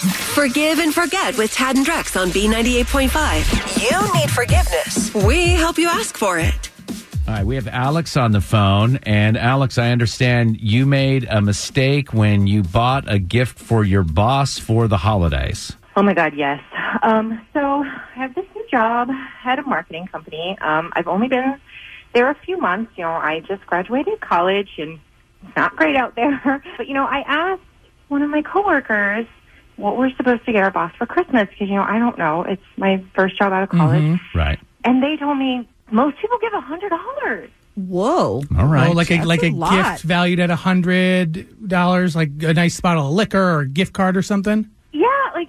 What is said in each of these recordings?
Forgive and forget with Tad and Drex on B98.5. You need forgiveness. We help you ask for it. All right, we have Alex on the phone. And Alex, I understand you made a mistake when you bought a gift for your boss for the holidays. Oh my God, yes. Um, so I have this new job, head of marketing company. Um, I've only been there a few months. You know, I just graduated college and it's not great out there. But, you know, I asked one of my coworkers what we're supposed to get our boss for Christmas because, you know, I don't know. It's my first job out of college. Mm-hmm. Right. And they told me most people give a hundred dollars. Whoa. All right. Oh, like a That's like a a, gift valued at a hundred dollars, like a nice bottle of liquor or a gift card or something.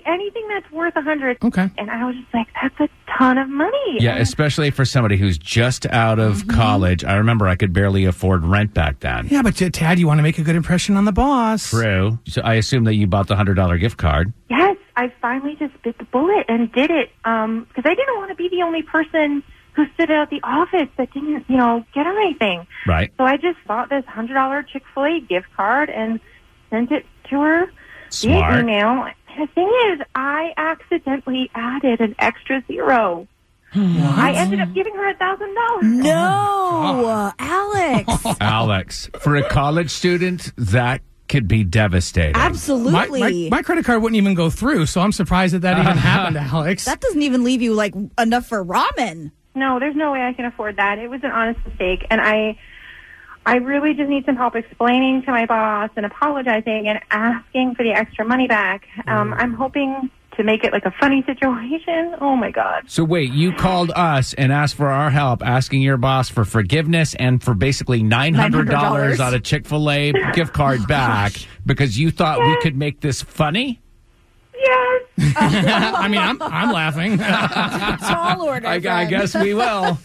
Yeah, like anything that's worth a hundred. Okay. And I was just like, that's a ton of money. yeah, And- especially for somebody who's just out of Mm-hmm. college. I remember I could barely afford rent back then. Yeah, but Tad, you want to make a good impression on the boss. True. So I assume that you bought the $100 gift card. Yes, I finally just bit the bullet and did it Um, because I didn't want to be the only person who stood at the office that didn't, you know, get her anything. Right. So I just bought this hundred dollar Chick Fil A gift card and sent it to her Smart. via email. And the thing is, I accidentally added an extra zero. I ended up giving her a thousand dollars. No, oh uh, Alex. Alex, for a college student, that could be devastating. My, Absolutely. my, my credit card wouldn't even go through, so I'm surprised that that even happened, Alex. that doesn't even leave you like enough for ramen. No, there's no way I can afford that. It was an honest mistake, and I, I really just need some help explaining to my boss and apologizing and asking for the extra money back. Um, I'm hoping to make it like a funny situation. Oh my god! So wait, you called us and asked for our help, asking your boss for forgiveness and for basically nine hundred dollars $900. on a Chick Fil A gift card back because you thought we could make this funny. Yes. I mean, I'm I'm laughing. Tall order. I, I guess we will.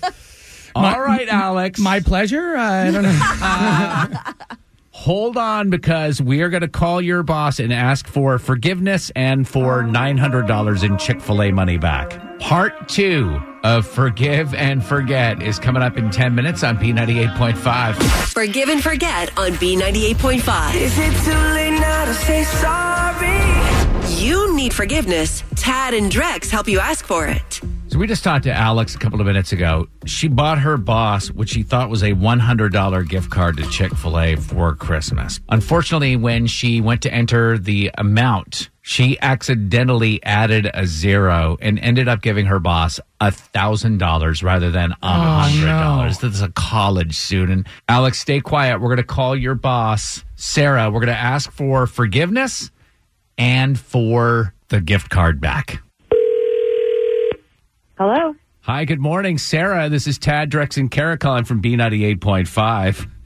All right, Alex. my pleasure. Uh, I don't know. Hold on because we are going to call your boss and ask for forgiveness and for $900 in Chick fil A money back. Part two of Forgive and Forget is coming up in 10 minutes on B98.5. Forgive and forget on B98.5. Is it too late now to say sorry? You need forgiveness. Tad and Drex help you ask for it. So we just talked to Alex a couple of minutes ago. She bought her boss what she thought was a $100 gift card to Chick fil A for Christmas. Unfortunately, when she went to enter the amount, she accidentally added a zero and ended up giving her boss a $1,000 rather than a $100. no. This is a college student. Alex, stay quiet. We're going to call your boss, Sarah. We're going to ask for forgiveness and for the gift card back. Hello. Hi, good morning, Sarah. This is Tad Drex and Kara calling from B98.5.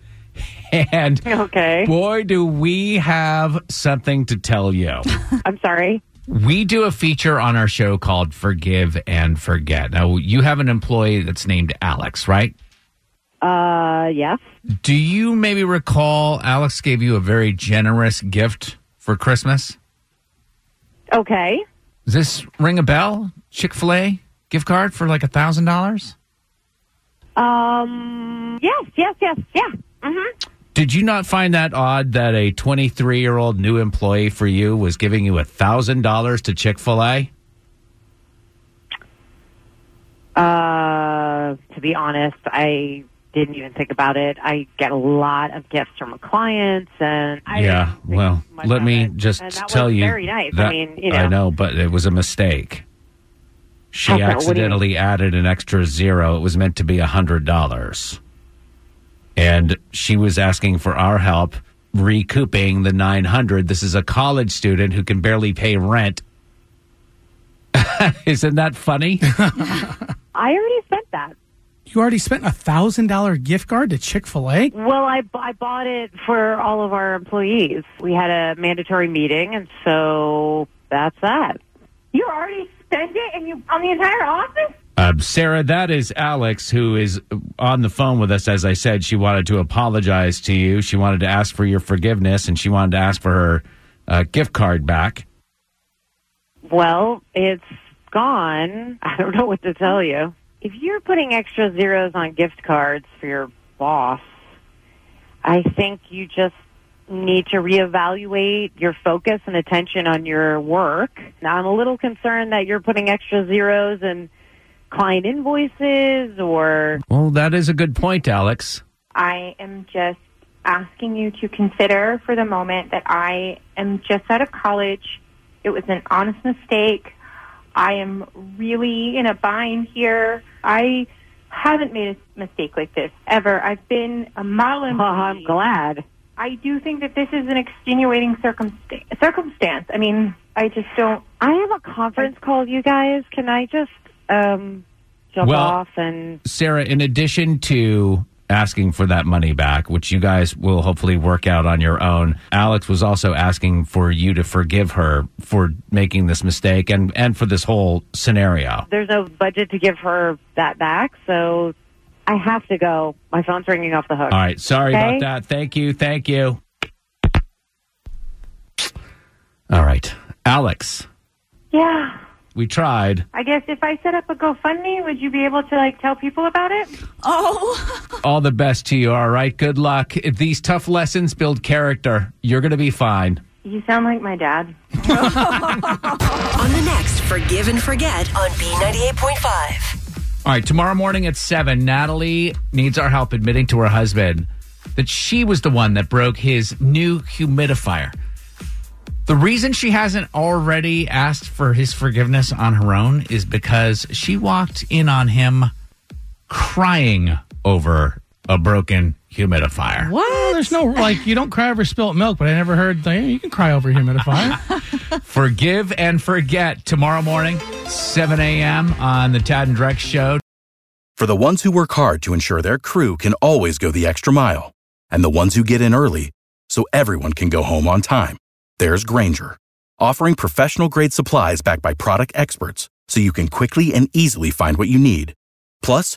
And Okay. boy, do we have something to tell you. I'm sorry. we do a feature on our show called Forgive and Forget. Now, you have an employee that's named Alex, right? Uh, yes. Do you maybe recall Alex gave you a very generous gift for Christmas? Okay. Does this ring a bell? Chick fil A gift card for like a $1,000? Um. Yes. Yes. Yes. Yeah. Mm-hmm. Did you not find that odd that a 23 year old new employee for you was giving you a thousand dollars to Chick Fil A? Uh, to be honest, I didn't even think about it. I get a lot of gifts from clients, and I Yeah. Well, let me it. just And that tell was you. very nice. That, I mean, you know, I know, but it was a mistake. She Okay, what do you accidentally added an extra zero. It was meant to be a hundred dollars, and she was asking for our help recouping the nine hundred. This is a college student who can barely pay rent. Isn't that funny? I already spent that. you already spent a thousand dollar gift card to Chick Fil A. Well, I, I bought it for all of our employees. We had a mandatory meeting, and so that's that. You already spent it and you on the entire office? Uh, Sarah, that is Alex, who is on the phone with us. As I said, she wanted to apologize to you. She wanted to ask for your forgiveness, and she wanted to ask for her uh, gift card back. Well, it's gone. I don't know what to tell you. If you're putting extra zeros on gift cards for your boss, I think you just need to reevaluate your focus and attention on your work. Now, I'm a little concerned that you're putting extra zeros in client invoices or Well, that is a good point, Alex. I am just asking you to consider for the moment that I am just out of college. It was an honest mistake. I am really in a bind here. I haven't made a mistake like this ever. I've been a model oh, employee. I'm glad. I do think that this is an extenuating circumstance. Circumstance. I mean, I just don't. I have a conference call, you guys. Can I just um, jump Well- off and Sarah, in addition to asking for that money back, which you guys will hopefully work out on your own, Alex was also asking for you to forgive her for making this mistake and, and for this whole scenario. there's no budget to give her that back, so I have to go. My phone's ringing off the hook. All right. Sorry Okay. about that. Thank you. Thank you. All right. Alex, Yeah. we tried. I guess if I set up a GoFundMe, would you be able to like tell people about it? Oh, All the best to you. All right. Good luck. If these tough lessons build character, you're going to be fine. You sound like my dad. On the next Forgive and Forget on B98.5. All right, tomorrow morning at 7, Natalie needs our help admitting to her husband that she was the one that broke his new humidifier. The reason she hasn't already asked for his forgiveness on her own is because she walked in on him crying over a broken humidifier. Well, oh, there's no like you don't cry over spilt milk, but I never heard like, you can cry over a humidifier. Forgive and forget tomorrow morning, 7 a.m. on the Tad and Drex Show. For the ones who work hard to ensure their crew can always go the extra mile, and the ones who get in early so everyone can go home on time, there's Grainger, offering professional grade supplies backed by product experts so you can quickly and easily find what you need. Plus,